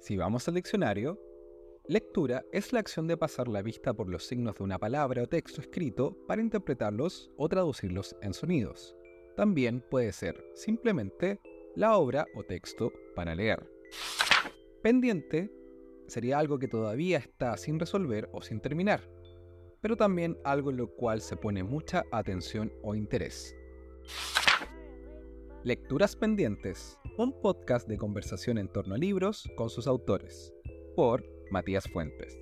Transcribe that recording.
Si vamos al diccionario, lectura es la acción de pasar la vista por los signos de una palabra o texto escrito para interpretarlos o traducirlos en sonidos. También puede ser simplemente la obra o texto para leer. Pendiente sería algo que todavía está sin resolver o sin terminar, pero también algo en lo cual se pone mucha atención o interés. Lecturas Pendientes, un podcast de conversación en torno a libros con sus autores, por Matías Fuentes.